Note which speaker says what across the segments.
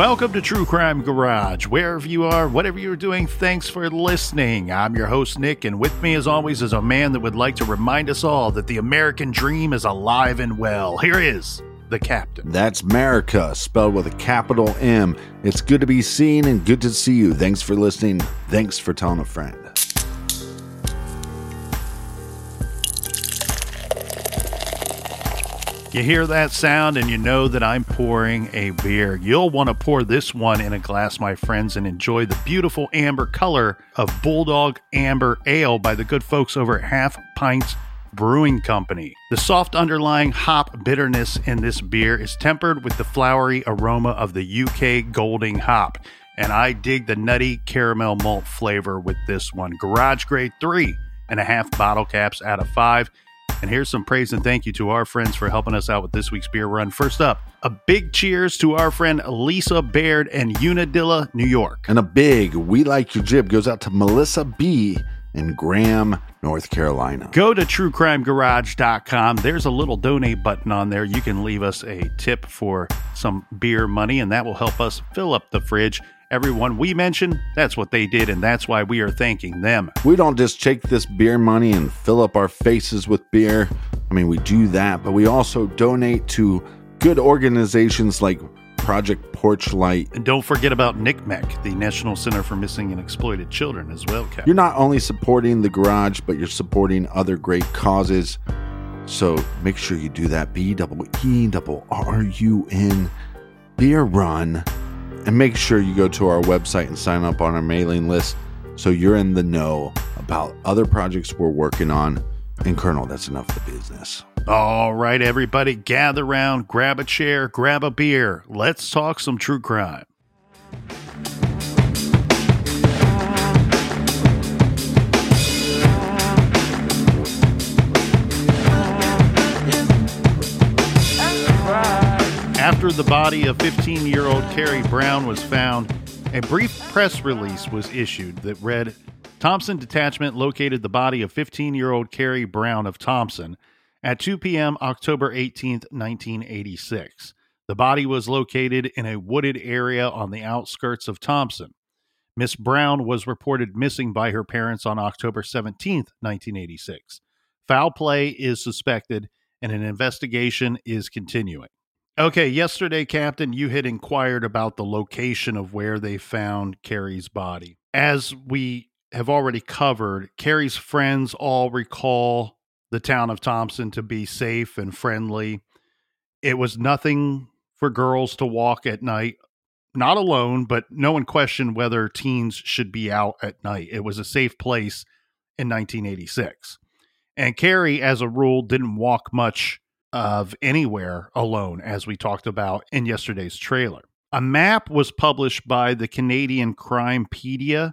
Speaker 1: Welcome to True Crime Garage. Wherever you are, whatever you're doing, thanks for listening. I'm your host, Nick, and with me, as always, is a man that would like to remind us all that the American dream is alive and well. Here is the captain.
Speaker 2: That's America, spelled with a capital M. It's good to be seen and good to see you. Thanks for listening. Thanks for telling a friend.
Speaker 1: You hear that sound and you know that I'm pouring a beer. You'll want to pour this one in a glass, my friends, and enjoy the beautiful amber color of Bulldog Amber Ale by the good folks over at Half Pints Brewing Company. The soft underlying hop bitterness in this beer is tempered with the flowery aroma of the UK Golding hop. And I dig the nutty caramel malt flavor with this one. Garage grade three and a half bottle caps out of five. And here's some praise and thank you to our friends for helping us out with this week's beer run. First up, a big cheers to our friend Lisa Baird and Unadilla, New York.
Speaker 2: And a big We Like Your Jib goes out to Melissa B. in Graham, North Carolina.
Speaker 1: Go to truecrimegarage.com. There's a little donate button on there. You can leave us a tip for some beer money, and that will help us fill up the fridge. Everyone we mentioned, that's what they did, and that's why we are thanking them.
Speaker 2: We don't just take this beer money and fill up our faces with beer. I mean, we do that, but we also donate to good organizations like Project Porch Light.
Speaker 1: And don't forget about NCMEC, the National Center for Missing and Exploited Children, as well, Captain.
Speaker 2: You're not only supporting the garage, but you're supporting other great causes. So make sure you do that. B double E double R U N beer run. And make sure you go to our website and sign up on our mailing list so you're in the know about other projects we're working on. And Colonel, that's enough of the business.
Speaker 1: All right, everybody, gather around, grab a chair, grab a beer. Let's talk some true crime. After the body of 15 year old Carrie Brown was found, a brief press release was issued that read Thompson Detachment located the body of 15 year old Carrie Brown of Thompson at 2 p.m. October 18, 1986. The body was located in a wooded area on the outskirts of Thompson. Miss Brown was reported missing by her parents on October 17, 1986. Foul play is suspected and an investigation is continuing. Okay, yesterday, Captain, you had inquired about the location of where they found Carrie's body. As we have already covered, Carrie's friends all recall the town of Thompson to be safe and friendly. It was nothing for girls to walk at night, not alone, but no one questioned whether teens should be out at night. It was a safe place in 1986. And Carrie, as a rule, didn't walk much of anywhere alone, as we talked about in yesterday's trailer. A map was published by the Canadian Crimepedia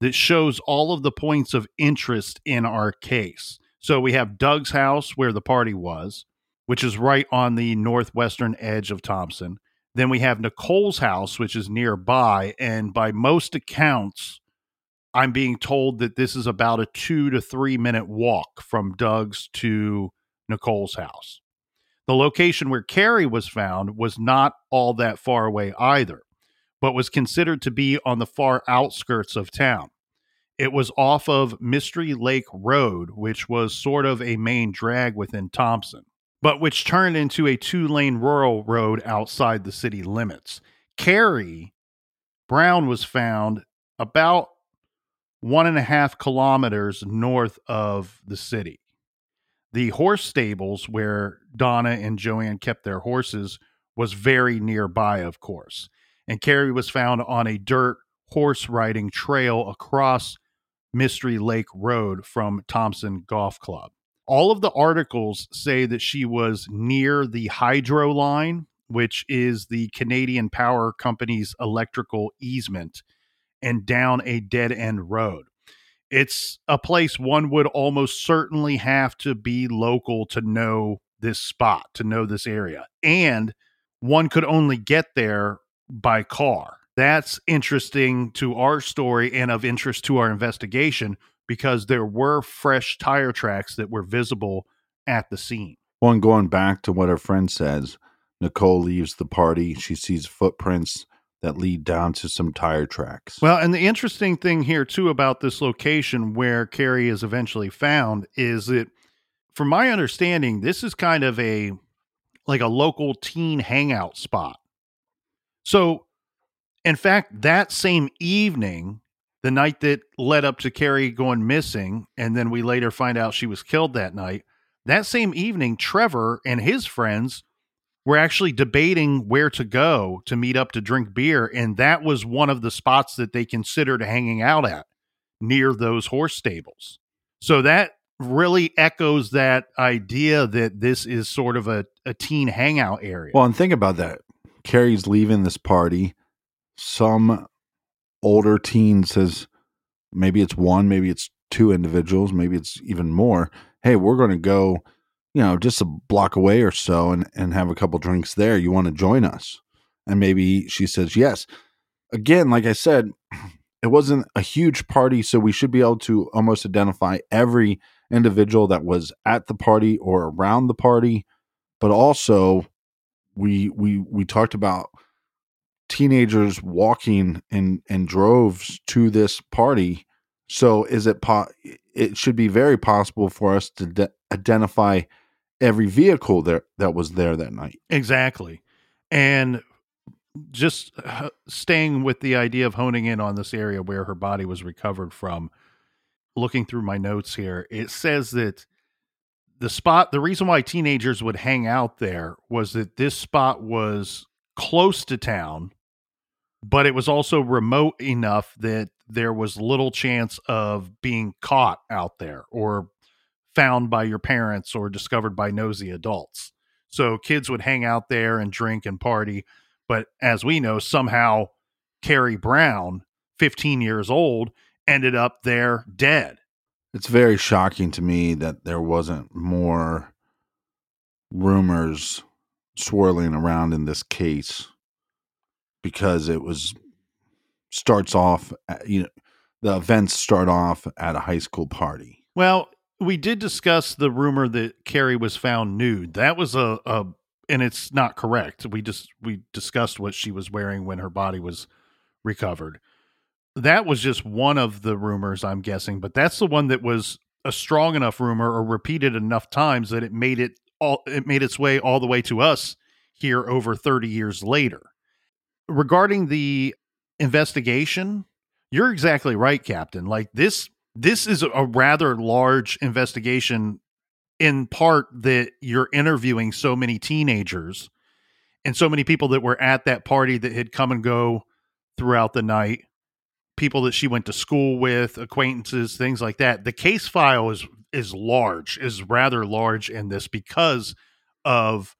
Speaker 1: that shows all of the points of interest in our case. So we have Doug's house where the party was, which is right on the northwestern edge of Thompson. Then we have Nicole's house, which is nearby. And by most accounts, I'm being told that this is about a two to three minute walk from Doug's to Nicole's house. The location where Carrie was found was not all that far away either, but was considered to be on the far outskirts of town. It was off of Mystery Lake Road, which was sort of a main drag within Thompson, but which turned into a two lane rural road outside the city limits. Carrie Brown was found about one and a half kilometers north of the city. The horse stables where Donna and Joanne kept their horses was very nearby, of course. And Carrie was found on a dirt horse riding trail across Mystery Lake Road from Thompson Golf Club. All of the articles say that she was near the hydro line, which is the Canadian Power Company's electrical easement, and down a dead end road it's a place one would almost certainly have to be local to know this spot, to know this area. And one could only get there by car. That's interesting to our story and of interest to our investigation because there were fresh tire tracks that were visible at the scene.
Speaker 2: One going back to what her friend says, Nicole leaves the party. She sees footprints that lead down to some tire tracks.
Speaker 1: Well, and the interesting thing here too about this location where Carrie is eventually found is that from my understanding, this is kind of a like a local teen hangout spot. So, in fact, that same evening, the night that led up to Carrie going missing, and then we later find out she was killed that night, that same evening, Trevor and his friends were actually debating where to go to meet up to drink beer. And that was one of the spots that they considered hanging out at near those horse stables. So that really echoes that idea that this is sort of a, a teen hangout area.
Speaker 2: Well, and think about that. Carrie's leaving this party. Some older teen says, maybe it's one, maybe it's two individuals, maybe it's even more. Hey, we're going to go you know, just a block away or so and, and have a couple drinks there. You want to join us? And maybe she says yes. Again, like I said, it wasn't a huge party, so we should be able to almost identify every individual that was at the party or around the party. But also we we we talked about teenagers walking in in droves to this party. So is it po- it should be very possible for us to de- identify every vehicle there that was there that night.
Speaker 1: Exactly. And just uh, staying with the idea of honing in on this area where her body was recovered from, looking through my notes here, it says that the spot, the reason why teenagers would hang out there was that this spot was close to town, but it was also remote enough that there was little chance of being caught out there or found by your parents or discovered by nosy adults. So kids would hang out there and drink and party. But as we know, somehow Carrie Brown, 15 years old, ended up there dead.
Speaker 2: It's very shocking to me that there wasn't more rumors swirling around in this case because it was starts off uh, you know the events start off at a high school party.
Speaker 1: Well, we did discuss the rumor that Carrie was found nude. That was a, a and it's not correct. We just we discussed what she was wearing when her body was recovered. That was just one of the rumors, I'm guessing, but that's the one that was a strong enough rumor or repeated enough times that it made it all it made its way all the way to us here over 30 years later. Regarding the investigation, you're exactly right, Captain. Like this this is a rather large investigation in part that you're interviewing so many teenagers and so many people that were at that party that had come and go throughout the night people that she went to school with acquaintances things like that. The case file is is large is rather large in this because of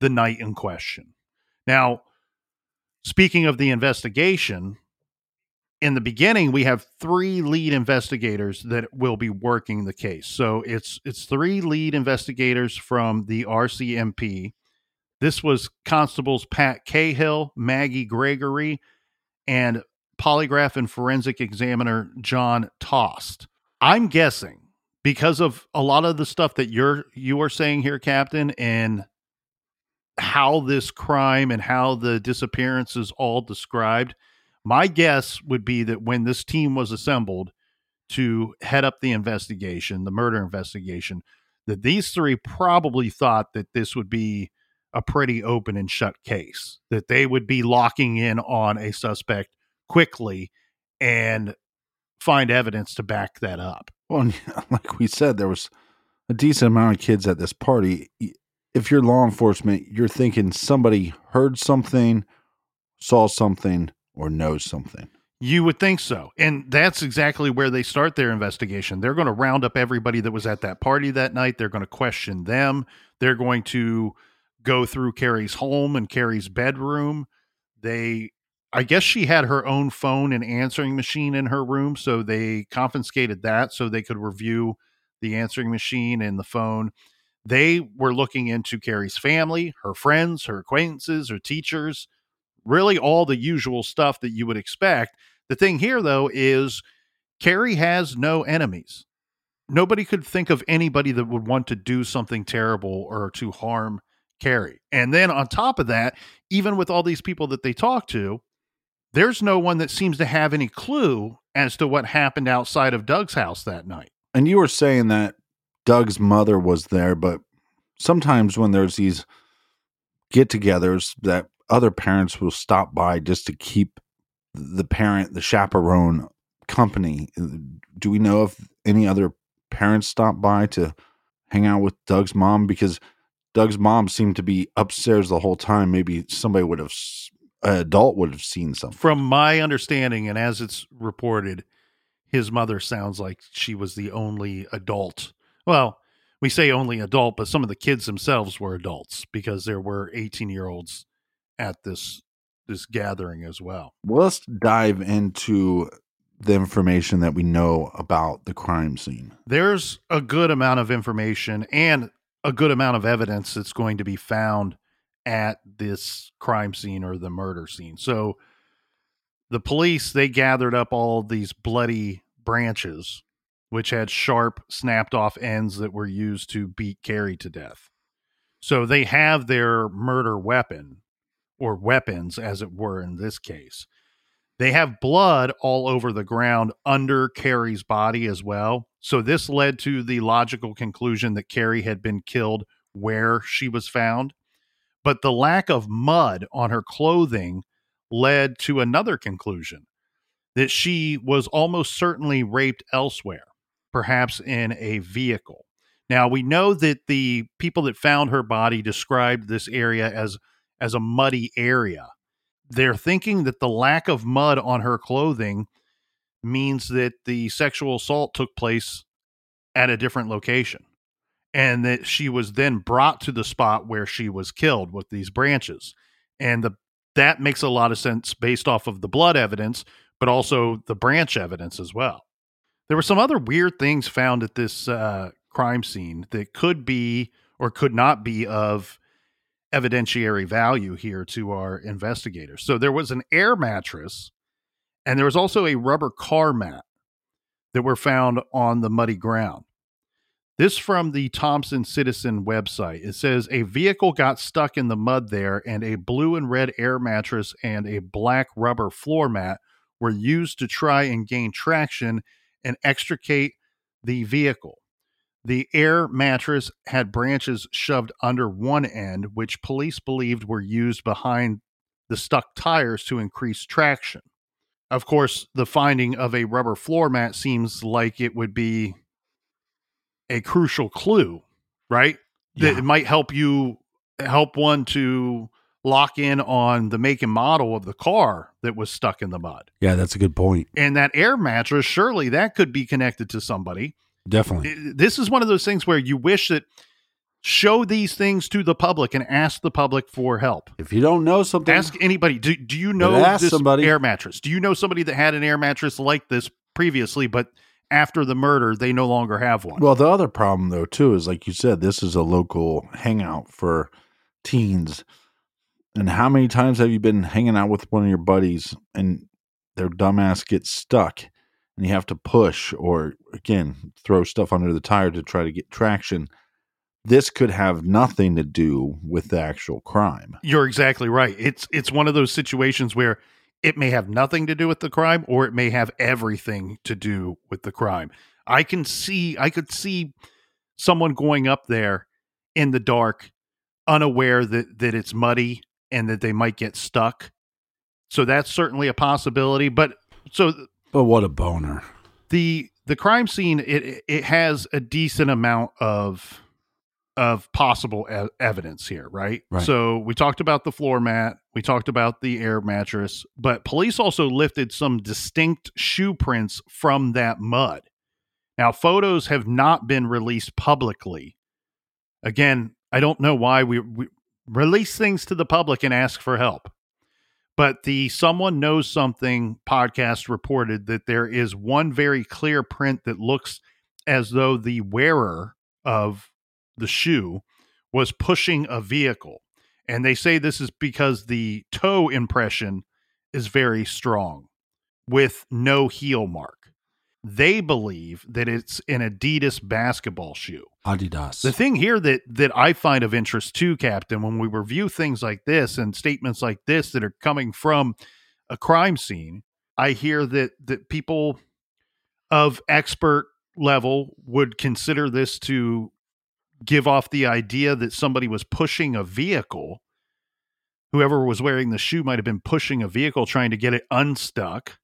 Speaker 1: the night in question. Now Speaking of the investigation, in the beginning we have three lead investigators that will be working the case. So it's it's three lead investigators from the RCMP. This was constables Pat Cahill, Maggie Gregory, and polygraph and forensic examiner John Tost. I'm guessing because of a lot of the stuff that you're you are saying here, Captain, and how this crime and how the disappearance is all described. My guess would be that when this team was assembled to head up the investigation, the murder investigation, that these three probably thought that this would be a pretty open and shut case, that they would be locking in on a suspect quickly and find evidence to back that up.
Speaker 2: Well, like we said, there was a decent amount of kids at this party. If you're law enforcement, you're thinking somebody heard something, saw something, or knows something.
Speaker 1: You would think so. And that's exactly where they start their investigation. They're going to round up everybody that was at that party that night. They're going to question them. They're going to go through Carrie's home and Carrie's bedroom. They I guess she had her own phone and answering machine in her room, so they confiscated that so they could review the answering machine and the phone. They were looking into Carrie's family, her friends, her acquaintances, her teachers, really all the usual stuff that you would expect. The thing here, though, is Carrie has no enemies. Nobody could think of anybody that would want to do something terrible or to harm Carrie. And then on top of that, even with all these people that they talk to, there's no one that seems to have any clue as to what happened outside of Doug's house that night.
Speaker 2: And you were saying that Doug's mother was there, but sometimes when there's these get togethers that other parents will stop by just to keep the parent, the chaperone company. Do we know if any other parents stopped by to hang out with Doug's mom? Because Doug's mom seemed to be upstairs the whole time. Maybe somebody would have an adult would have seen something.
Speaker 1: From my understanding, and as it's reported, his mother sounds like she was the only adult. Well, we say only adult, but some of the kids themselves were adults because there were 18 year olds at this this gathering as well.
Speaker 2: well. Let's dive into the information that we know about the crime scene.
Speaker 1: There's a good amount of information and a good amount of evidence that's going to be found at this crime scene or the murder scene. So the police they gathered up all these bloody branches which had sharp snapped off ends that were used to beat Carrie to death. So they have their murder weapon or weapons as it were in this case. They have blood all over the ground under Carrie's body as well. So this led to the logical conclusion that Carrie had been killed where she was found. But the lack of mud on her clothing led to another conclusion that she was almost certainly raped elsewhere, perhaps in a vehicle. Now, we know that the people that found her body described this area as, as a muddy area. They're thinking that the lack of mud on her clothing means that the sexual assault took place at a different location and that she was then brought to the spot where she was killed with these branches and the that makes a lot of sense based off of the blood evidence but also the branch evidence as well there were some other weird things found at this uh, crime scene that could be or could not be of evidentiary value here to our investigators so there was an air mattress and there was also a rubber car mat that were found on the muddy ground this from the Thompson Citizen website. It says a vehicle got stuck in the mud there, and a blue and red air mattress and a black rubber floor mat were used to try and gain traction and extricate the vehicle. The air mattress had branches shoved under one end, which police believed were used behind the stuck tires to increase traction. Of course, the finding of a rubber floor mat seems like it would be a crucial clue, right? Yeah. That it might help you help one to lock in on the make and model of the car that was stuck in the mud.
Speaker 2: Yeah, that's a good point.
Speaker 1: And that air mattress, surely that could be connected to somebody.
Speaker 2: Definitely.
Speaker 1: This is one of those things where you wish that show these things to the public and ask the public for help.
Speaker 2: If you don't know something,
Speaker 1: Ask anybody. Do, do you know
Speaker 2: ask
Speaker 1: this
Speaker 2: somebody.
Speaker 1: air mattress? Do you know somebody that had an air mattress like this previously, but after the murder, they no longer have one?
Speaker 2: Well, the other problem though too is like you said, this is a local hangout for teens. And how many times have you been hanging out with one of your buddies and their dumbass gets stuck and you have to push or again throw stuff under the tire to try to get traction? This could have nothing to do with the actual crime.
Speaker 1: You're exactly right. It's it's one of those situations where it may have nothing to do with the crime or it may have everything to do with the crime. I can see I could see someone going up there in the dark unaware that that it's muddy and that they might get stuck. So that's certainly a possibility, but so
Speaker 2: But what a boner.
Speaker 1: the the crime scene it it has a decent amount of of possible e- evidence here, right?
Speaker 2: Right.
Speaker 1: So we talked about the floor mat, we talked about the air mattress, but police also lifted some distinct shoe prints from that mud. Now, photos have not been released publicly. Again, I don't know why we, we release things to the public and ask for help. But the Someone Knows Something podcast reported that there is one very clear print that looks as though the wearer of the shoe was pushing a vehicle. And they say this is because the toe impression is very strong with no heel mark. They believe that it's an Adidas basketball shoe.
Speaker 2: Adidas.
Speaker 1: The thing here that that I find of interest too, Captain, when we review things like this and statements like this that are coming from a crime scene, I hear that that people of expert level would consider this to give off the idea that somebody was pushing a vehicle. Whoever was wearing the shoe might have been pushing a vehicle trying to get it unstuck.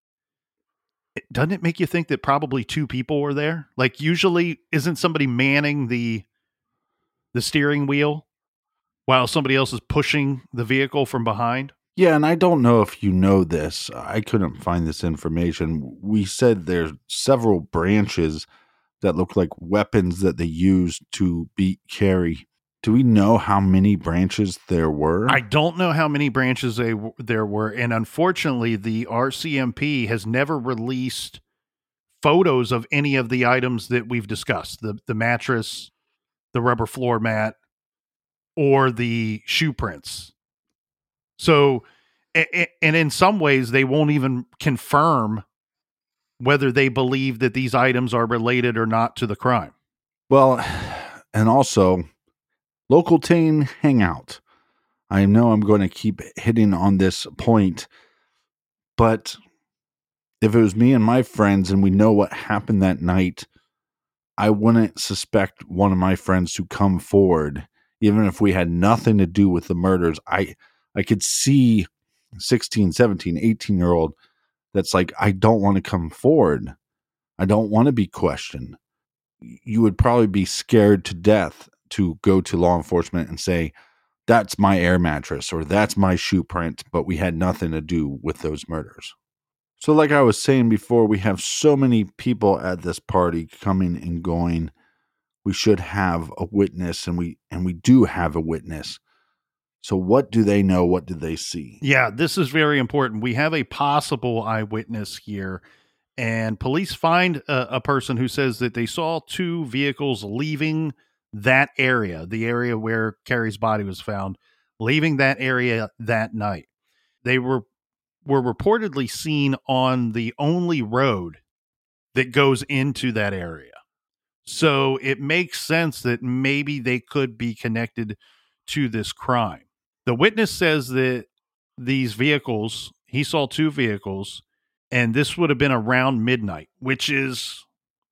Speaker 1: Doesn't it make you think that probably two people were there? Like usually isn't somebody manning the the steering wheel while somebody else is pushing the vehicle from behind?
Speaker 2: Yeah, and I don't know if you know this. I couldn't find this information. We said there's several branches that look like weapons that they used to beat Carrie. Do we know how many branches there were?
Speaker 1: I don't know how many branches they, there were, and unfortunately, the RCMP has never released photos of any of the items that we've discussed the the mattress, the rubber floor mat, or the shoe prints. So, and in some ways, they won't even confirm whether they believe that these items are related or not to the crime.
Speaker 2: Well, and also local teen hangout. I know I'm going to keep hitting on this point, but if it was me and my friends and we know what happened that night, I wouldn't suspect one of my friends to come forward, even if we had nothing to do with the murders. I I could see 16, 17, 18 year old that's like, I don't want to come forward. I don't want to be questioned you would probably be scared to death to go to law enforcement and say that's my air mattress or that's my shoe print but we had nothing to do with those murders. So like i was saying before we have so many people at this party coming and going. We should have a witness and we and we do have a witness. So what do they know? What do they see?
Speaker 1: Yeah, this is very important. We have a possible eyewitness here, and police find a, a person who says that they saw two vehicles leaving that area, the area where Carrie's body was found, leaving that area that night. They were were reportedly seen on the only road that goes into that area. So it makes sense that maybe they could be connected to this crime. The witness says that these vehicles, he saw two vehicles, and this would have been around midnight, which is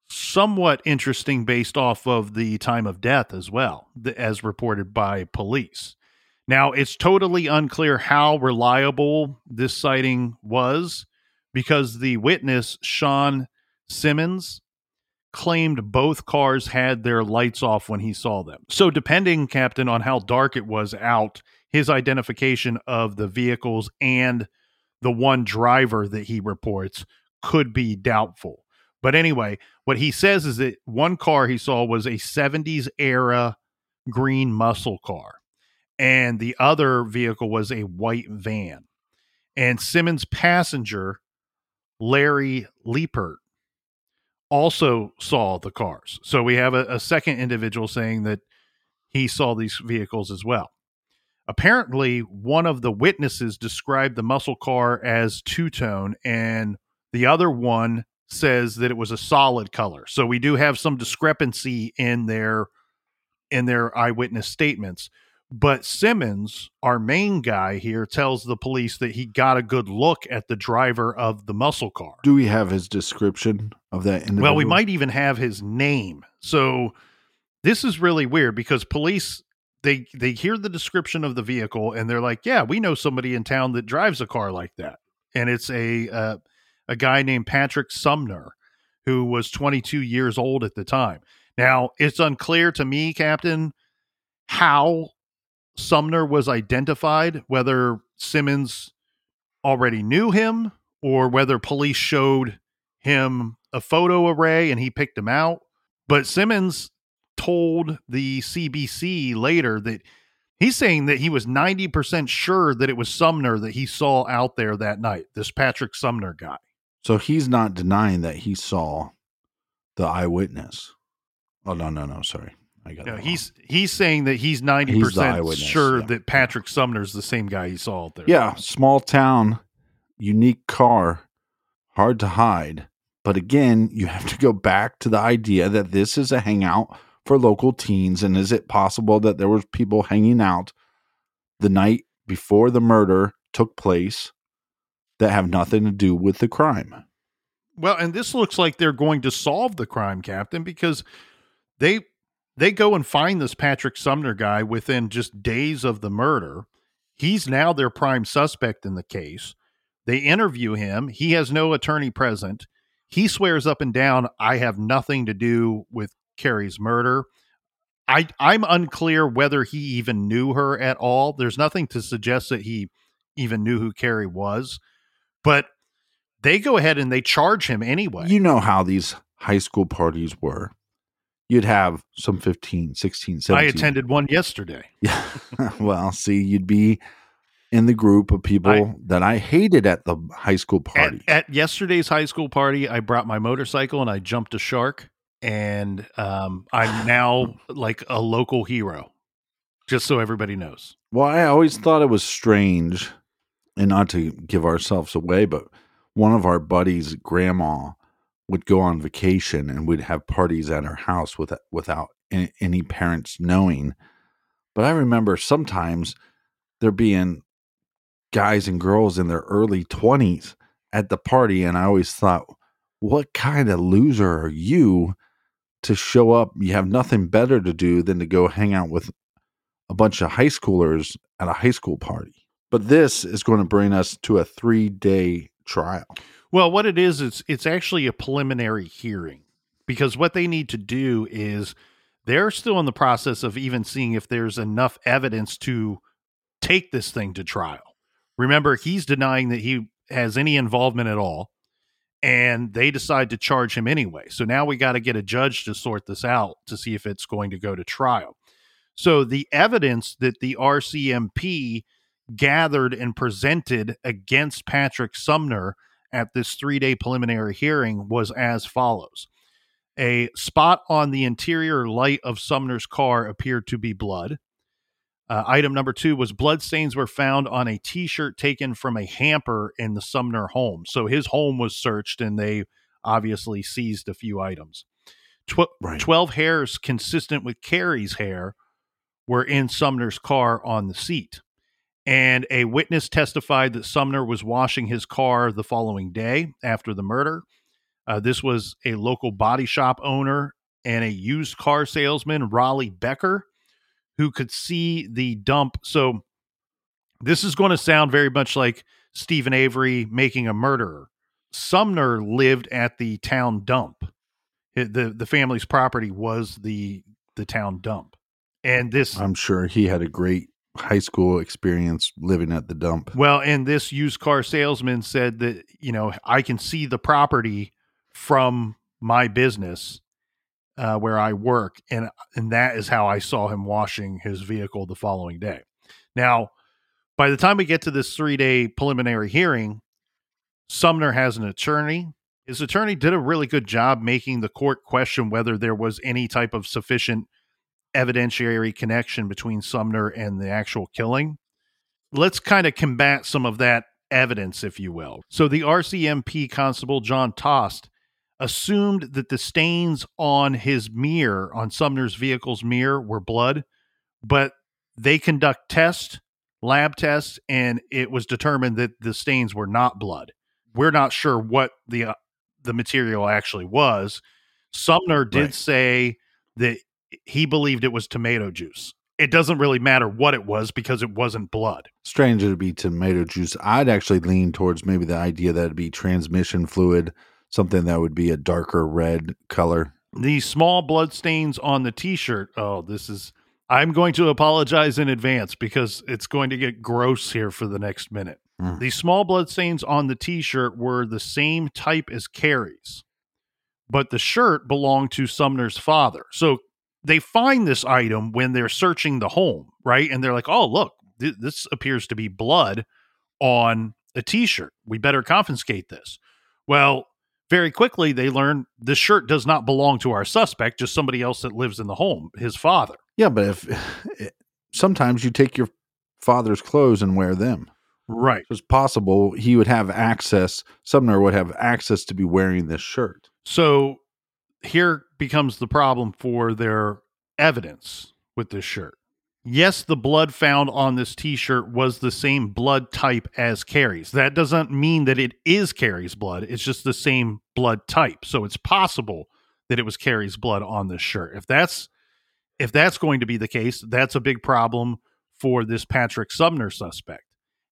Speaker 1: somewhat interesting based off of the time of death as well, as reported by police. Now, it's totally unclear how reliable this sighting was because the witness, Sean Simmons, claimed both cars had their lights off when he saw them. So, depending, Captain, on how dark it was out, his identification of the vehicles and the one driver that he reports could be doubtful. But anyway, what he says is that one car he saw was a 70s era green muscle car, and the other vehicle was a white van. And Simmons' passenger, Larry Liepert, also saw the cars. So we have a, a second individual saying that he saw these vehicles as well. Apparently, one of the witnesses described the muscle car as two tone, and the other one says that it was a solid color. So we do have some discrepancy in their in their eyewitness statements. But Simmons, our main guy here, tells the police that he got a good look at the driver of the muscle car.
Speaker 2: Do we have his description of that individual?
Speaker 1: Well, we might even have his name. So this is really weird because police they they hear the description of the vehicle and they're like, "Yeah, we know somebody in town that drives a car like that." And it's a uh, a guy named Patrick Sumner who was 22 years old at the time. Now, it's unclear to me, Captain, how Sumner was identified, whether Simmons already knew him or whether police showed him a photo array and he picked him out. But Simmons told the CBC later that he's saying that he was 90% sure that it was Sumner that he saw out there that night, this Patrick Sumner guy.
Speaker 2: So he's not denying that he saw the eyewitness. Oh no, no, no, sorry. I got
Speaker 1: No, he's he's saying that he's 90% sure
Speaker 2: yeah.
Speaker 1: that Patrick Sumner's the same guy he saw out there.
Speaker 2: Yeah, small town, unique car, hard to hide. But again, you have to go back to the idea that this is a hangout for local teens and is it possible that there was people hanging out the night before the murder took place that have nothing to do with the crime?
Speaker 1: Well, and this looks like they're going to solve the crime, Captain, because they they go and find this Patrick Sumner guy within just days of the murder. He's now their prime suspect in the case. They interview him. He has no attorney present. He swears up and down, I have nothing to do with Carrie's murder. I I'm unclear whether he even knew her at all. There's nothing to suggest that he even knew who Carrie was. But they go ahead and they charge him anyway.
Speaker 2: You know how these high school parties were. You'd have some 15, 16, 17.
Speaker 1: I attended one yesterday.
Speaker 2: Yeah. well, see, you'd be in the group of people
Speaker 1: I-
Speaker 2: that I hated at the high school
Speaker 1: At,
Speaker 2: party.
Speaker 1: at yesterday's high school party, I brought my motorcycle and I jumped a shark, and um, I'm now like a local hero. Just so everybody knows.
Speaker 2: well, I always thought it was strange, and not to give ourselves away, but one of our buddies' grandma would go on vacation and we'd have parties at her house with, without any, parents knowing. But I remember sometimes there being guys and girls in their early 20s at the party. And I always thought, what kind of loser are you to show up? You have nothing better to do than to go hang out with a bunch of high schoolers at a high school party. But this is going to bring us to a three day trial.
Speaker 1: Well, what it is, it's it's actually a preliminary hearing because what they need to do is they're still in the process of even seeing if there's enough evidence to take this thing to trial. Remember, he's denying that he has any involvement at all, and they decide to charge him anyway. So now we got to get a judge to sort this out to see if it's going to go to trial. So the evidence that the RCMP gathered and presented against Patrick Sumner at this three day preliminary hearing was as follows A spot on the interior light of Sumner's car appeared to be blood. Uh, item number two was blood stains were found on a t shirt taken from a hamper in the Sumner home. So his home was searched and they obviously seized a few items. Tw-
Speaker 2: Right.
Speaker 1: 12 hairs consistent with Carrie's hair were in Sumner's car on the seat and a witness testified that Sumner was washing his car the following day after the murder. Uh, this was a local body shop owner and a used car salesman, Raleigh Becker, who could see the dump. So, this is going to sound very much like Steven Avery making a murderer. Sumner lived at the town dump. The The family's property was the the town dump, and this
Speaker 2: I'm sure he had a great high school experience living at the dump.
Speaker 1: Well, and this used car salesman said that, you know, I can see the property from my business. uh, where I work, and and that is how I saw him washing his vehicle the following day. Now, by the time we get to this three day preliminary hearing, Sumner has an attorney. His attorney did a really good job making the court question whether there was any type of sufficient evidentiary connection between Sumner and the actual killing. Let's kind of combat some of that evidence, if you will. So, the RCMP constable, John Tost, assumed that the stains on his mirror, on Sumner's vehicle's mirror, were blood, but they conduct tests, lab tests, and it was determined that the stains were not blood. We're not sure what the uh, the material actually was. Sumner did right. say that he believed it was tomato juice. It doesn't really matter what it was because it wasn't blood.
Speaker 2: Strange to be tomato juice. I'd actually lean towards maybe the idea that it'd be transmission fluid, something that would be a darker red color.
Speaker 1: The small blood stains on the t-shirt. Oh, this is I'm going to apologize in advance because it's going to get gross here for the next minute. Mm. The small blood stains on the t shirt were the same type as Carrie's, but the shirt belonged to Sumner's father. So they find this item when they're searching the home, right? And they're like, oh, look, th- this appears to be blood on a t shirt. We better confiscate this. Well, very quickly, they learn the shirt does not belong to our suspect, just somebody else that lives in the home, his father.
Speaker 2: Yeah, but if sometimes you take your father's clothes and wear them.
Speaker 1: Right.
Speaker 2: So it's possible he would have access, Sumner would have access to be wearing this shirt.
Speaker 1: So here becomes the problem for their evidence with this shirt. Yes, the blood found on this t shirt was the same blood type as Carrie's. That doesn't mean that it is Carrie's blood. It's just the same blood type. So it's possible that it was Carrie's blood on this shirt. If that's if that's going to be the case, that's a big problem for this Patrick Sumner suspect.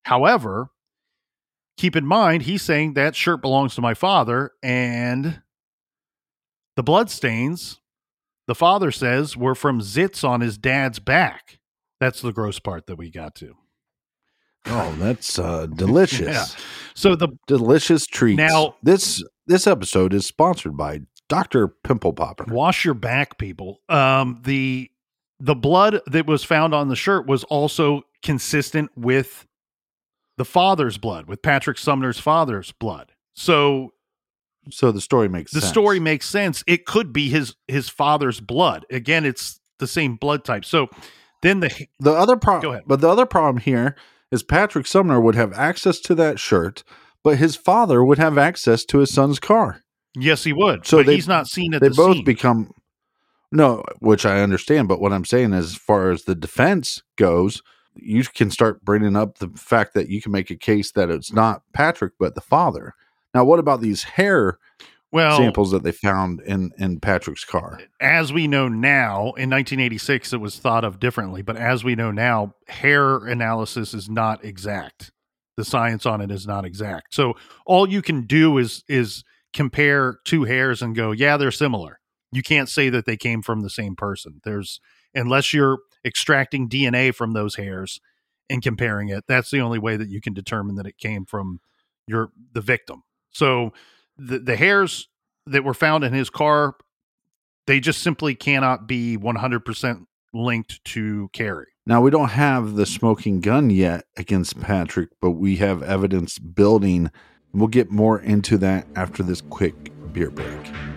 Speaker 1: However, keep in mind he's saying that shirt belongs to my father and the bloodstains, the father says, were from zits on his dad's back. That's the gross part that we got to.
Speaker 2: Oh, that's uh, delicious. yeah.
Speaker 1: So the
Speaker 2: delicious treats. Now this this episode is sponsored by Dr. Pimple Popper.
Speaker 1: Wash your back, people. Um the the blood that was found on the shirt was also consistent with the father's blood, with Patrick Sumner's father's blood. So
Speaker 2: so the story makes
Speaker 1: the
Speaker 2: sense.
Speaker 1: story makes sense. It could be his his father's blood. Again, it's the same blood type. So then the
Speaker 2: the other problem, but the other problem here is Patrick Sumner would have access to that shirt, but his father would have access to his son's car.
Speaker 1: Yes, he would. So they, he's not seen at
Speaker 2: they
Speaker 1: the
Speaker 2: both
Speaker 1: scene.
Speaker 2: become no, which I understand. But what I'm saying is, as far as the defense goes, you can start bringing up the fact that you can make a case that it's not Patrick but the father. Now, what about these hair well, samples that they found in in Patrick's car?
Speaker 1: As we know now, in 1986, it was thought of differently, but as we know now, hair analysis is not exact. The science on it is not exact. So all you can do is is compare two hairs and go, yeah, they're similar. You can't say that they came from the same person. There's unless you're extracting DNA from those hairs and comparing it. That's the only way that you can determine that it came from your the victim. So the the hairs that were found in his car, they just simply cannot be 100% linked to Carrie.
Speaker 2: Now we don't have the smoking gun yet against Patrick, but we have evidence building. We'll get more into that after this quick beer break.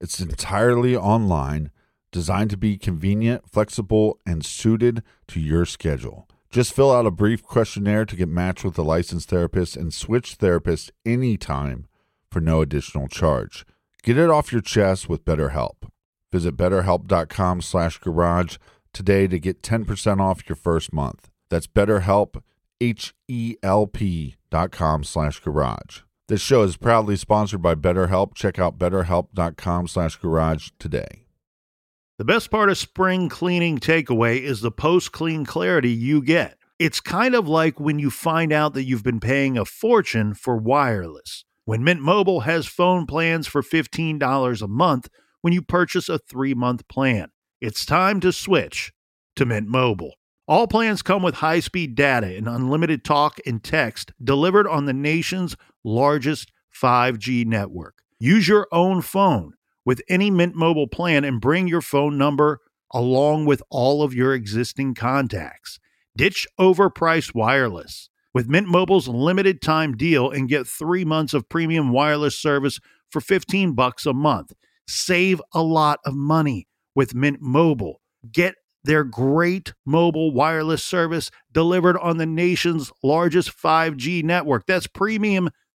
Speaker 2: It's entirely online, designed to be convenient, flexible, and suited to your schedule. Just fill out a brief questionnaire to get matched with a licensed therapist and switch therapists anytime for no additional charge. Get it off your chest with BetterHelp. Visit betterhelp.com slash garage today to get 10% off your first month. That's betterhelp, H-E-L-P dot com slash garage. This show is proudly sponsored by BetterHelp. Check out betterhelp.com slash garage today.
Speaker 1: The best part of spring cleaning takeaway is the post clean clarity you get. It's kind of like when you find out that you've been paying a fortune for wireless. When Mint Mobile has phone plans for $15 a month when you purchase a three month plan, it's time to switch to Mint Mobile. All plans come with high speed data and unlimited talk and text delivered on the nation's largest 5G network. Use your own phone with any Mint Mobile plan and bring your phone number along with all of your existing contacts. Ditch overpriced wireless with Mint Mobile's limited time deal and get 3 months of premium wireless service for 15 bucks a month. Save a lot of money with Mint Mobile. Get their great mobile wireless service delivered on the nation's largest 5G network. That's premium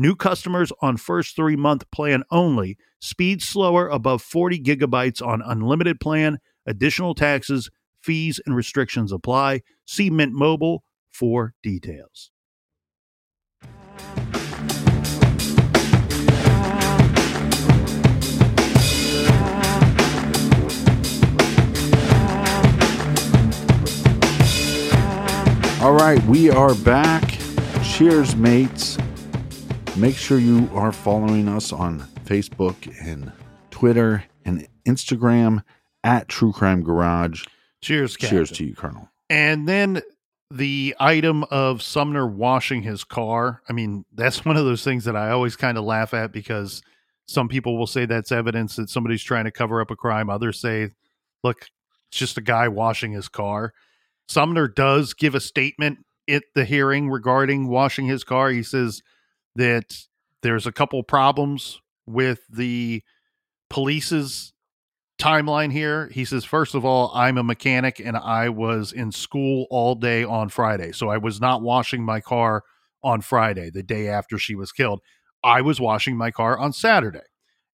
Speaker 1: New customers on first three month plan only. Speed slower above 40 gigabytes on unlimited plan. Additional taxes, fees, and restrictions apply. See Mint Mobile for details.
Speaker 2: All right, we are back. Cheers, mates. Make sure you are following us on Facebook and Twitter and Instagram at True Crime Garage.
Speaker 1: Cheers, Captain.
Speaker 2: Cheers to you, Colonel.
Speaker 1: And then the item of Sumner washing his car. I mean, that's one of those things that I always kind of laugh at because some people will say that's evidence that somebody's trying to cover up a crime. Others say, look, it's just a guy washing his car. Sumner does give a statement at the hearing regarding washing his car. He says that there's a couple problems with the police's timeline here. He says, first of all, I'm a mechanic and I was in school all day on Friday. So I was not washing my car on Friday, the day after she was killed. I was washing my car on Saturday.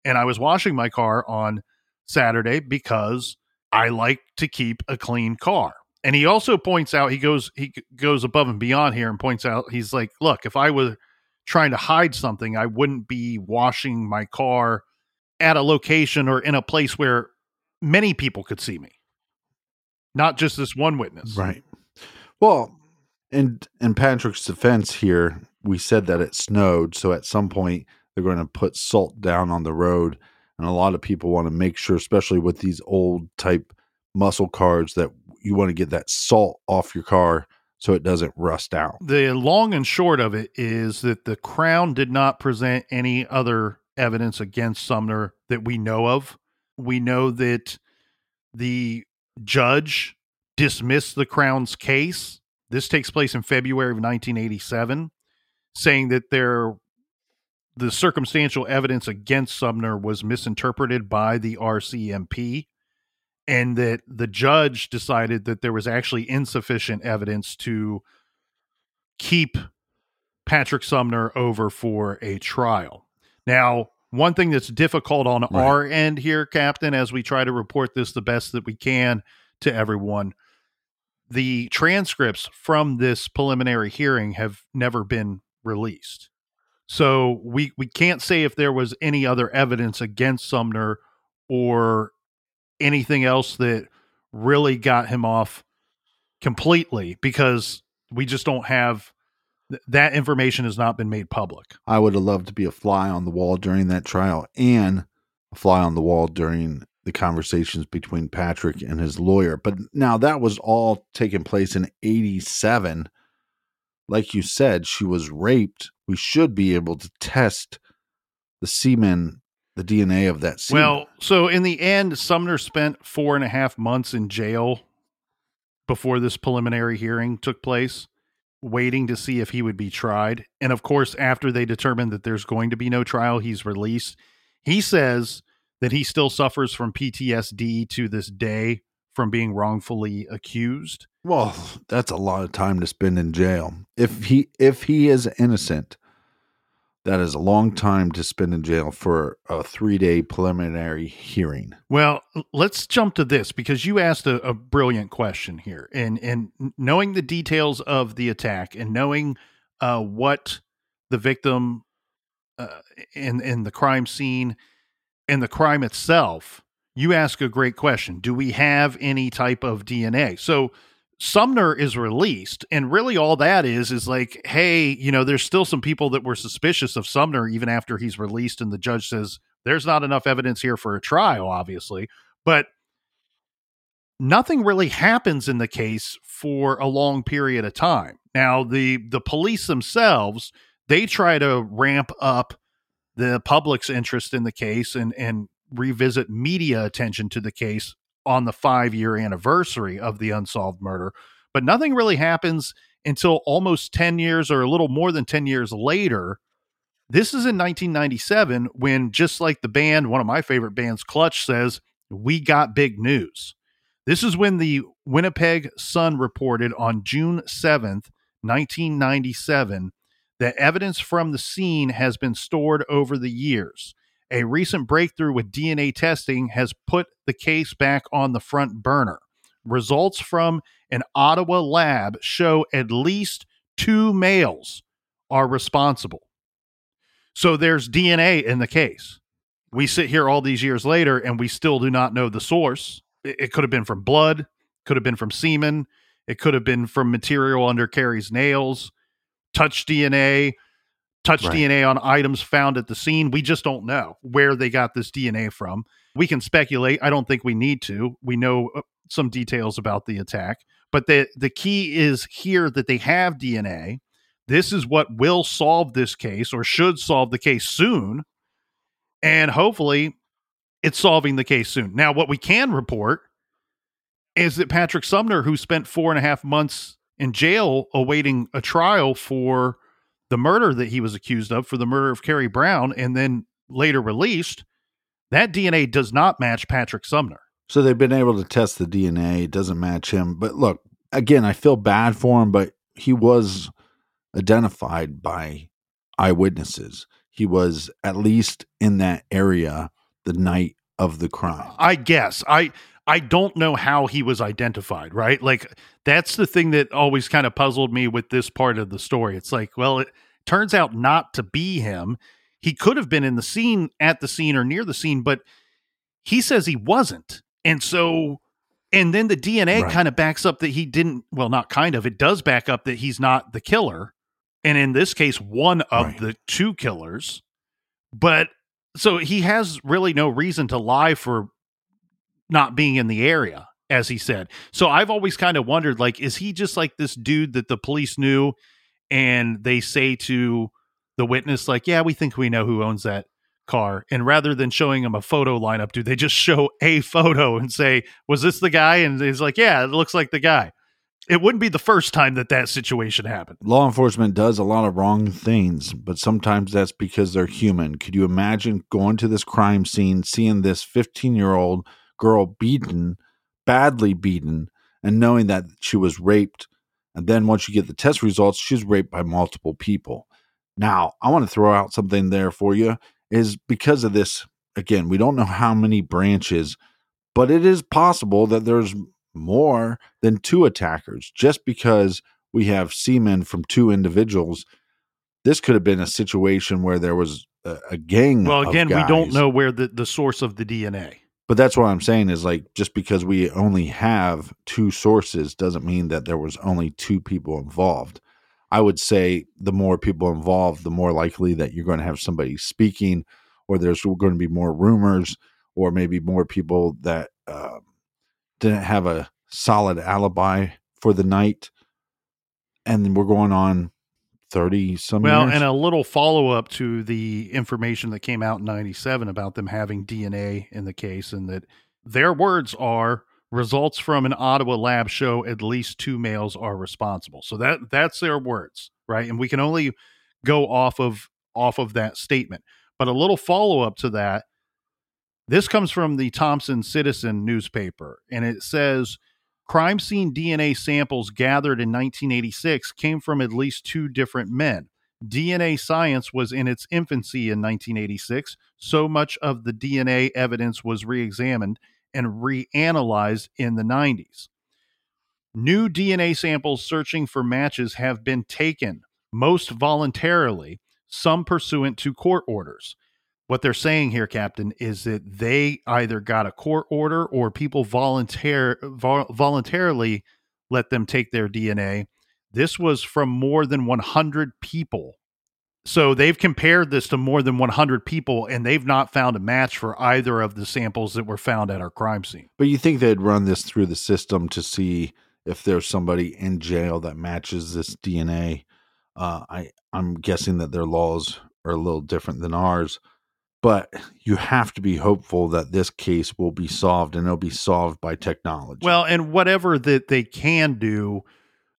Speaker 1: And I was washing my car on Saturday because I like to keep a clean car and he also points out he goes he goes above and beyond here and points out he's like look if i was trying to hide something i wouldn't be washing my car at a location or in a place where many people could see me not just this one witness
Speaker 2: Right. Well, and in Patrick's defense here, we said that it snowed, so at some point they're going to put salt down on the road, and a lot of people want to make sure, especially with these old type muscle cars, that you want to get that salt off your car so it doesn't rust out.
Speaker 1: the long and short of it is that the crown did not present any other evidence against sumner that we know of. We know that the judge dismissed the crown's case. This takes place in february of 1987 saying that there the circumstantial evidence against sumner was misinterpreted by the rcmp and that the judge decided that there was actually insufficient evidence to keep Patrick Sumner over for a trial. Now, one thing that's difficult on
Speaker 2: Right.
Speaker 1: our end here, Captain, as we try to report this the best that we can to everyone, the transcripts from this preliminary hearing have never been released. So we we can't say if there was any other evidence against Sumner or anything else that really got him off completely because we just don't have th- that information has not been made public.
Speaker 2: I would have loved to be a fly on the wall during that trial and a fly on the wall during the conversations between Patrick and his lawyer. But now that was all taking place in 87. Like you said, she was raped. We should be able to test the semen, the DNA of that semen.
Speaker 1: Well, so in the end, Sumner spent four and a half months in jail before this preliminary hearing took place, waiting to see if he would be tried. And of course, after they determined that there's going to be no trial, he's released. He says that he still suffers from PTSD to this day from being wrongfully accused.
Speaker 2: Well, that's a lot of time to spend in jail. If he if he is innocent, that is a long time to spend in jail for a three day preliminary hearing.
Speaker 1: Well, let's jump to this because you asked a, a brilliant question here, and and knowing the details of the attack and knowing uh, what the victim uh, in in the crime scene and the crime itself, you ask a great question. Do we have any type of DNA? So Sumner is released, and really all that is is like, hey, you know, there's still some people that were suspicious of Sumner even after he's released, and the judge says there's not enough evidence here for a trial, obviously, but nothing really happens in the case for a long period of time. Now, the the police themselves they try to ramp up the public's interest in the case and and revisit media attention to the case on the 5 year anniversary of the unsolved murder, but nothing really happens until almost 10 years or a little more than 10 years later. This is in 1997 when just like the band, one of my favorite bands Clutch says, "We got big news." This is when the Winnipeg Sun reported on June 7th, 1997, that evidence from the scene has been stored over the years. A recent breakthrough with DNA testing has put the case back on the front burner. Results from an Ottawa lab show at least two males are responsible. So there's DNA in the case. We sit here all these years later and we still do not know the source. It, could have been from blood, could have been from semen, it could have been from material under Carrie's nails, touch DNA, touch
Speaker 2: Right.
Speaker 1: DNA on items found at the scene. We just don't know where they got this DNA from. We can speculate. I don't think we need to. We know uh, some details about the attack, but the the key is here that they have DNA. This is what will solve this case or should solve the case soon. And hopefully it's solving the case soon. Now, what we can report is that Patrick Sumner, who spent four and a half months in jail awaiting a trial for the murder that he was accused of, for the murder of Carrie Brown, and then later released, that DNA does not match Patrick Sumner.
Speaker 2: So they've been able to test the DNA. It doesn't match him. But look, again, I feel bad for him, but he was identified by eyewitnesses. He was at least in that area the night of the crime.
Speaker 1: I guess I I don't know how he was identified, right? Like that's the thing that always kind of puzzled me with this part of the story. It's like, well, it turns out not to be him. He could have been in the scene, at the scene, or near the scene, but he says he wasn't. And so, and then the DNA
Speaker 2: Right.
Speaker 1: kind of backs up that he didn't. Well, not kind of. It does back up that he's not the killer, and in this case, one of
Speaker 2: Right.
Speaker 1: the two killers. But so he has really no reason to lie for not being in the area, as he said. So I've always kind of wondered, like, is he just like this dude that the police knew, and they say to the witness, like, yeah, we think we know who owns that car, and rather than showing him a photo lineup, do they just show a photo and say, was this the guy? And he's like, yeah, it looks like the guy. It wouldn't be the first time that that situation happened.
Speaker 2: Law enforcement does a lot of wrong things, but sometimes that's because they're human. Could you imagine going to this crime scene, seeing this 15 year old girl beaten badly beaten and knowing that she was raped. And then once you get the test results, she's raped by multiple people. Now, I want to throw out something there for you is because of this, again, we don't know how many branches, but it is possible that there's more than two attackers just because we have semen from two individuals. This could have been a situation where there was a, a gang.
Speaker 1: Well, again, we don't know where the, the source of the DNA.
Speaker 2: But that's what I'm saying is like just because we only have two sources doesn't mean that there was only two people involved. I would say the more people involved, the more likely that you're going to have somebody speaking, or there's going to be more rumors, or maybe more people that uh, didn't have a solid alibi for the night. And we're going on 30 some
Speaker 1: Well,
Speaker 2: years.
Speaker 1: and a little follow up to the information that came out in 97 about them having DNA in the case, and that their words are results from an Ottawa lab show at least two males are responsible. So that that's their words, right? And we can only go off of off of that statement. But a little follow up to that. This comes from the Thompson Citizen newspaper, and it says crime scene DNA samples gathered in 1986 came from at least two different men. DNA science was in its infancy in 1986. So much of the DNA evidence was re examined and reanalyzed in the 90s. New DNA samples searching for matches have been taken, most voluntarily, some pursuant to court orders. What they're saying here, Captain, is that they either got a court order or people volunteer vol- voluntarily let them take their DNA. This was from more than 100 people. So they've compared this to more than 100 people, and they've not found a match for either of the samples that were found at our crime scene.
Speaker 2: But you think they'd run this through the system to see if there's somebody in jail that matches this DNA? Uh, I I'm guessing that their laws are a little different than ours, but you have to be hopeful that this case will be solved and it'll be solved by technology.
Speaker 1: Well, and whatever that they can do,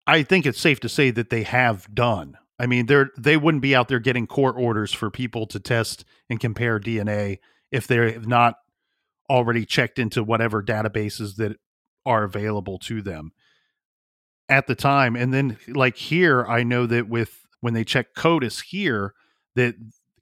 Speaker 1: I think it's safe to say that they have done. I mean, they're they wouldn't be out there getting court orders for people to test and compare DNA if they're not already checked into whatever databases that are available to them at the time. And then like here, I know that with when they check CODIS here, that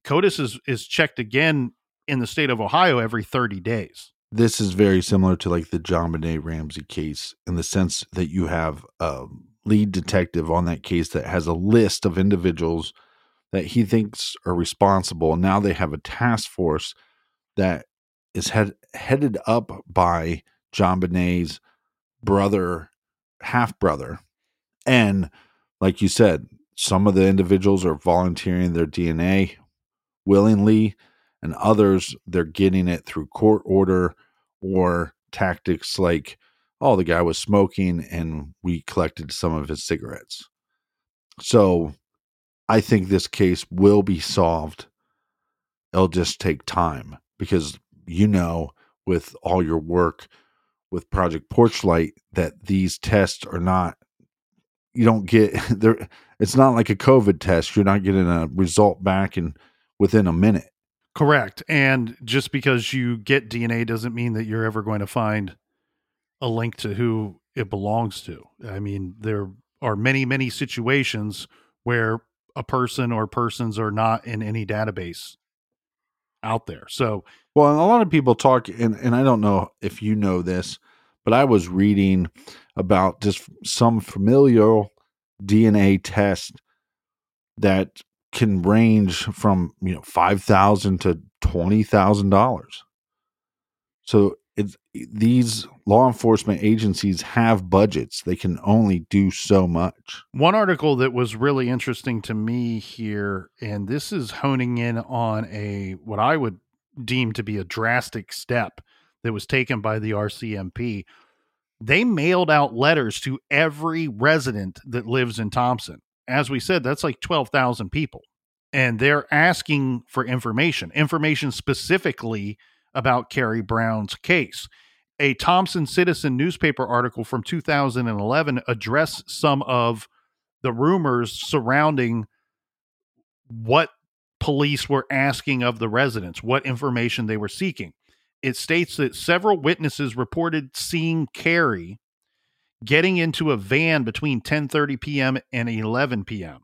Speaker 1: CODIS is is checked again in the state of Ohio every 30 days.
Speaker 2: this is very similar to like the JonBenét Ramsey case in the sense that you have a lead detective on that case that has a list of individuals that he thinks are responsible. Now they have a task force that is head, headed up by JonBenét's brother, half brother. And like you said, some of the individuals are volunteering their DNA willingly, and others they're getting it through court order or tactics like, oh, the guy was smoking and we collected some of his cigarettes. So I think this case will be solved. It'll just take time because you know, with all your work with Project Porchlight, that these tests are not, you don't get there. It's not like a COVID test. You're not getting a result back in within a minute.
Speaker 1: Correct. And just because you get DNA doesn't mean that you're ever going to find a link to who it belongs to. I mean, there are many, many situations where a person or persons are not in any database out there. So,
Speaker 2: Well, and a lot of people talk, and, and I don't know if you know this, but I was reading about just some familial DNA test that can range from you know five thousand to twenty thousand dollars. So these law enforcement agencies have budgets; they can only do so much.
Speaker 1: one article that was really interesting to me here, and this is honing in on a what I would deem to be a drastic step that was taken by the RCMP. They mailed out letters to every resident that lives in Thompson. As we said, that's like 12,000 people. And they're asking for information, information specifically about Carrie Brown's case. A Thompson Citizen newspaper article from 2011 addressed some of the rumors surrounding what police were asking of the residents, what information they were seeking. it states that several witnesses reported seeing Carrie getting into a van between 10:30 p.m. and 11 p.m.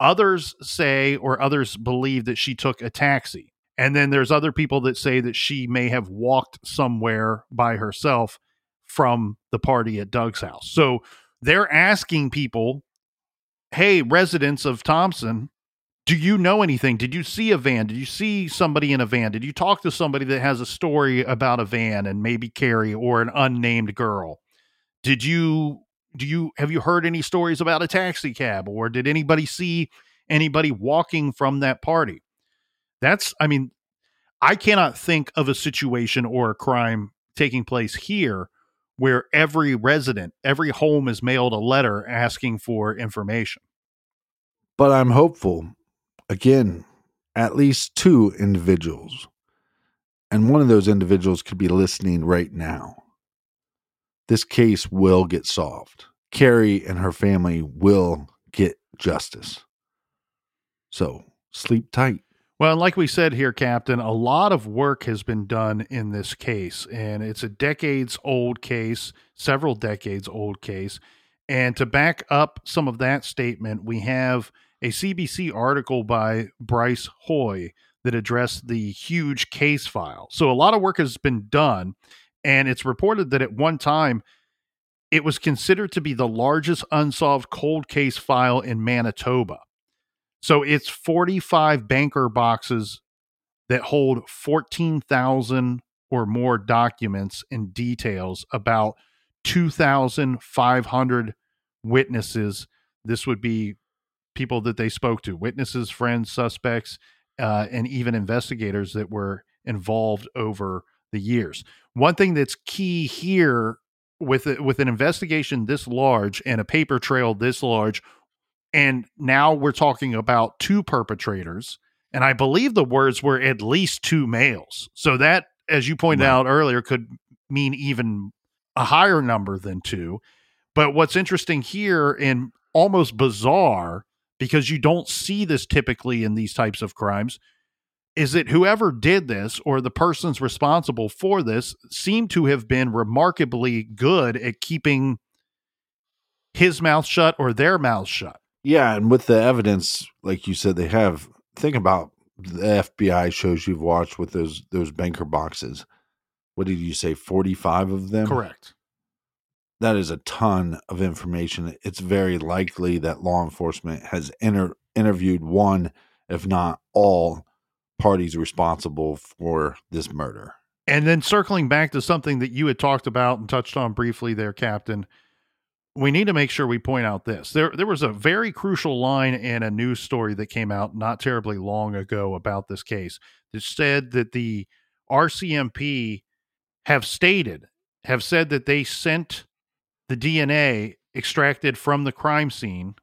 Speaker 1: Others say or others believe that she took a taxi. And then there's other people that say that she may have walked somewhere by herself from the party at Doug's house. So they're asking people, "Hey, residents of Thompson, do you know anything? Did you see a van? Did you see somebody in a van? Did you talk to somebody that has a story about a van and maybe Carrie or an unnamed girl? Did you do you have you heard any stories about a taxi cab or did anybody see anybody walking from that party?" That's I mean, I cannot think of a situation or a crime taking place here where every resident, every home is mailed a letter asking for information.
Speaker 2: But I'm hopeful. Again, at least two individuals. And one of those individuals could be listening right now. This case will get solved. Carrie and her family will get justice. So sleep tight.
Speaker 1: Well, like we said here, Captain, a lot of work has been done in this case, and it's a decades old case, several decades old case. And to back up some of that statement, we have a CBC article by Bryce Hoye that addressed the huge case file. So a lot of work has been done, and it's reported that at one time it was considered to be the largest unsolved cold case file in Manitoba. So it's 45 banker boxes that hold 14,000 or more documents and details about 2,500 witnesses. This would be people that they spoke to, witnesses, friends, suspects, uh, and even investigators that were involved over the years. One thing that's key here with with an investigation this large and a paper trail this large and now we're talking about two perpetrators. And I believe the words were at least two males. So that, as you pointed right. out earlier, could mean even a higher number than two. But what's interesting here and almost bizarre, because you don't see this typically in these types of crimes, is that whoever did this or the persons responsible for this seem to have been remarkably good at keeping his mouth shut or their mouth shut.
Speaker 2: Yeah, and with the evidence, like you said, they have. Think about the FBI shows you've watched with those those banker boxes. What did you say? Forty five of them.
Speaker 1: Correct.
Speaker 2: That is a ton of information. It's very likely that law enforcement has inter- interviewed one, if not all, parties responsible for this murder.
Speaker 1: And then circling back to something that you had talked about and touched on briefly there, Captain we need to make sure we point out this. There there was a very crucial line in a news story that came out not terribly long ago about this case that said that the RCMP have stated have said that they sent the DNA extracted from the crime scene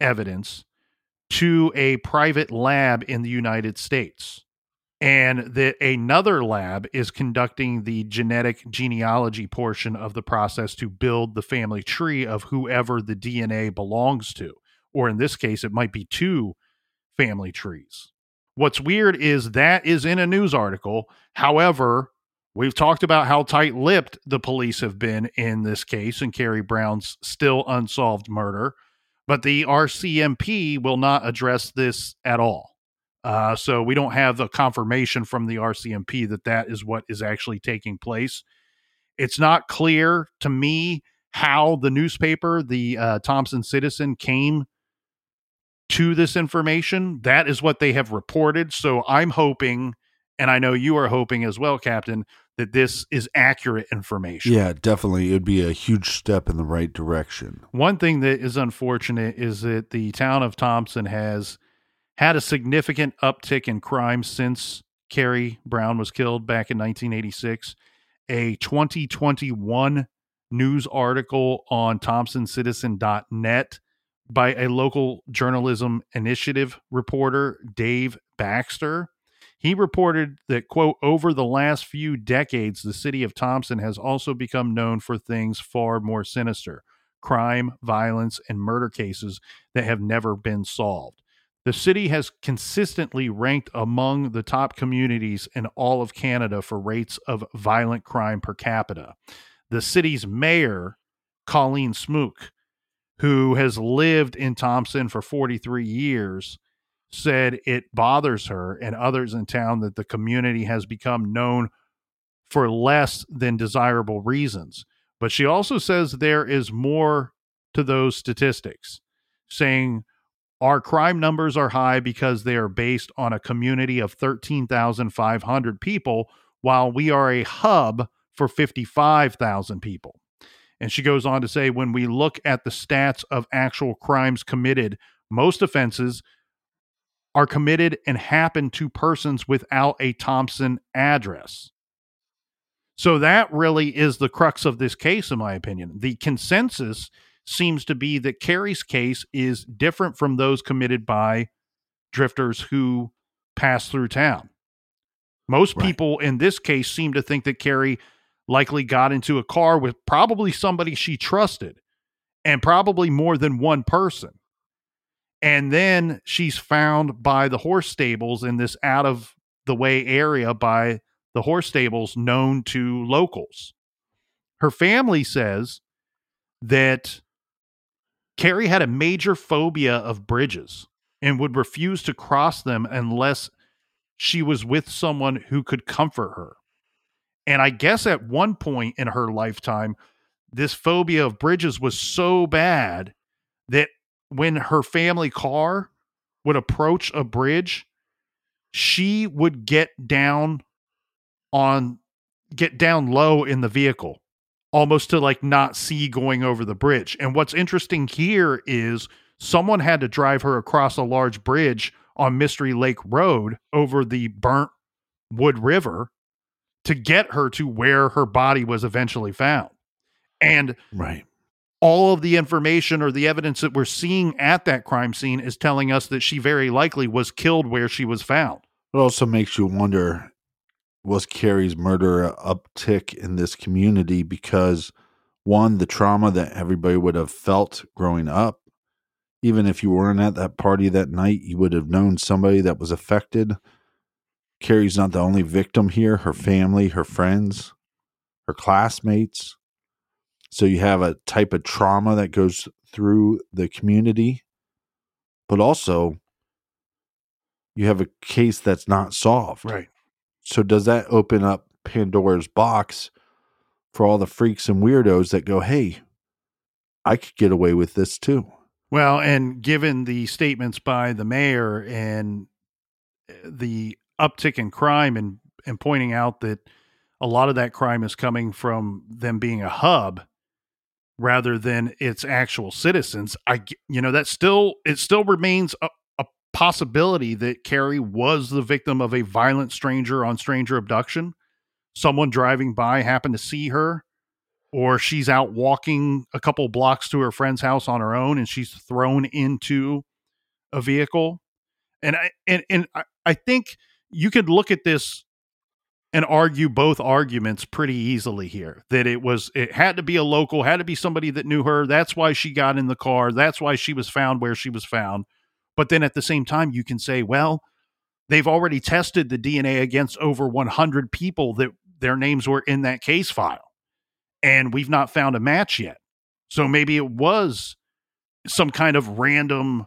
Speaker 1: evidence to a private lab in the United States and that another lab is conducting the genetic genealogy portion of the process to build the family tree of whoever the DNA belongs to. Or in this case, it might be two family trees. What's weird is that is in a news article. However, we've talked about how tight lipped the police have been in this case and Carrie Brown's still unsolved murder, but the RCMP will not address this at all. Uh, so we don't have the confirmation from the RCMP that that is what is actually taking place. It's not clear to me how the newspaper, the uh, Thompson Citizen, came to this information. That is what they have reported. So I'm hoping, and I know you are hoping as well, Captain, that this is accurate information.
Speaker 2: Yeah, definitely. It would be a huge step in the right direction.
Speaker 1: One thing that is unfortunate is that the town of Thompson has had a significant uptick in crime since Carrie Brown was killed back in 1986. A 2021 news article on ThompsonCitizen.net by a local journalism initiative reporter, Dave Baxter. He reported that, quote, over the last few decades, the city of Thompson has also become known for things far more sinister crime, violence, and murder cases that have never been solved. The city has consistently ranked among the top communities in all of Canada for rates of violent crime per capita. The city's mayor, Colleen Smook, who has lived in Thompson for 43 years, said it bothers her and others in town that the community has become known for less than desirable reasons. But she also says there is more to those statistics, saying our crime numbers are high because they are based on a community of 13,500 people, while we are a hub for 55,000 people. And she goes on to say when we look at the stats of actual crimes committed, most offenses are committed and happen to persons without a Thompson address. So that really is the crux of this case, in my opinion. The consensus seems to be that Carrie's case is different from those committed by drifters who pass through town. Most right. people in this case seem to think that Carrie likely got into a car with probably somebody she trusted and probably more than one person. And then she's found by the horse stables in this out of the way area by the horse stables known to locals. Her family says that Carrie had a major phobia of bridges and would refuse to cross them unless she was with someone who could comfort her. And I guess at one point in her lifetime, this phobia of bridges was so bad that when her family car would approach a bridge, she would get down on get down low in the vehicle almost to like not see going over the bridge. And what's interesting here is someone had to drive her across a large bridge on Mystery Lake Road over the burnt Wood River to get her to where her body was eventually found. And
Speaker 2: right.
Speaker 1: All of the information or the evidence that we're seeing at that crime scene is telling us that she very likely was killed where she was found.
Speaker 2: It also makes you wonder was Carrie's murder uptick in this community because one, the trauma that everybody would have felt growing up, even if you weren't at that party that night, you would have known somebody that was affected. Carrie's not the only victim here, her family, her friends, her classmates. So you have a type of trauma that goes through the community, but also you have a case that's not solved.
Speaker 1: Right.
Speaker 2: So does that open up Pandora's box for all the freaks and weirdos that go, "Hey, I could get away with this too."
Speaker 1: Well, and given the statements by the mayor and eh, the uptick in crime and and pointing out that a lot of that crime is coming from them being a hub rather than its actual citizens, I you know that still it still remains a, possibility that Carrie was the victim of a violent stranger on stranger abduction. Someone driving by happened to see her, or she's out walking a couple blocks to her friend's house on her own and she's thrown into a vehicle. And I and, and I, I think you could look at this and argue both arguments pretty easily here that it was it had to be a local had to be somebody that knew her that's why she got in the car that's why she was found where she was found but then at the same time, you can say, well, they've already tested the DNA against over 100 people that their names were in that case file. And we've not found a match yet. So maybe it was some kind of random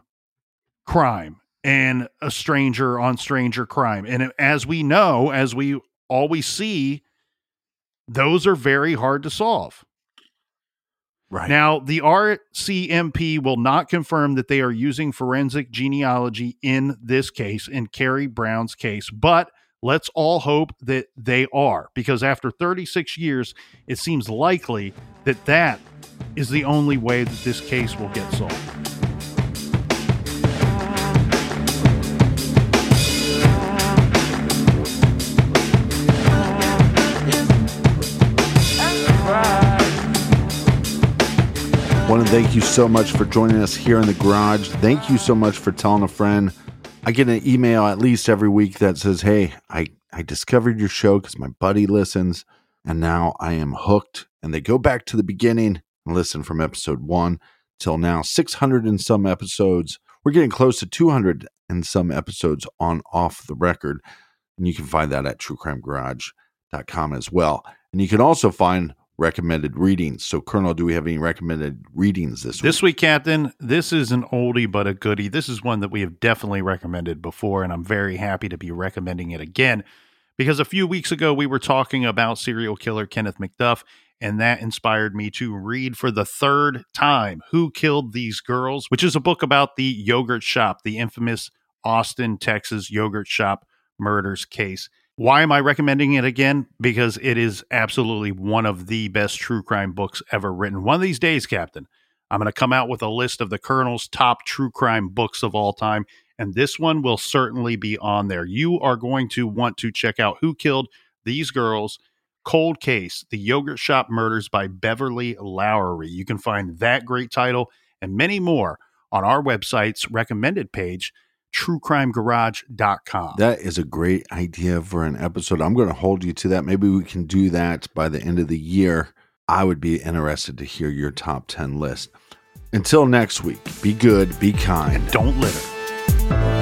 Speaker 1: crime and a stranger on stranger crime. And as we know, as we always see, those are very hard to solve.
Speaker 2: Right.
Speaker 1: Now, the RCMP will not confirm that they are using forensic genealogy in this case, in Carrie Brown's case, but let's all hope that they are, because after 36 years, it seems likely that that is the only way that this case will get solved.
Speaker 2: Want to thank you so much for joining us here in the garage. Thank you so much for telling a friend. I get an email at least every week that says, Hey, I, I discovered your show because my buddy listens, and now I am hooked. And they go back to the beginning and listen from episode one till now, 600 and some episodes. We're getting close to 200 and some episodes on Off the Record. And you can find that at truecrimegarage.com as well. And you can also find recommended readings. So, Colonel, do we have any recommended readings this week?
Speaker 1: This week, Captain, this is an oldie but a goodie. This is one that we have definitely recommended before, and I'm very happy to be recommending it again because a few weeks ago we were talking about serial killer Kenneth McDuff, and that inspired me to read for the third time Who Killed These Girls, which is a book about the yogurt shop, the infamous Austin, Texas yogurt shop murders case. Why am I recommending it again? Because it is absolutely one of the best true crime books ever written. One of these days, Captain, I'm going to come out with a list of the Colonel's top true crime books of all time, and this one will certainly be on there. You are going to want to check out Who Killed These Girls. Cold Case, The Yogurt Shop Murders by Beverly Lowry. You can find that great title and many more on our website's recommended page, truecrimegarage.com.
Speaker 2: That is a great idea for an episode. I'm going to hold you to that. Maybe we can do that by the end of the year. I would be interested to hear your top 10 list. Until next week, be good, be kind.
Speaker 1: Don't litter.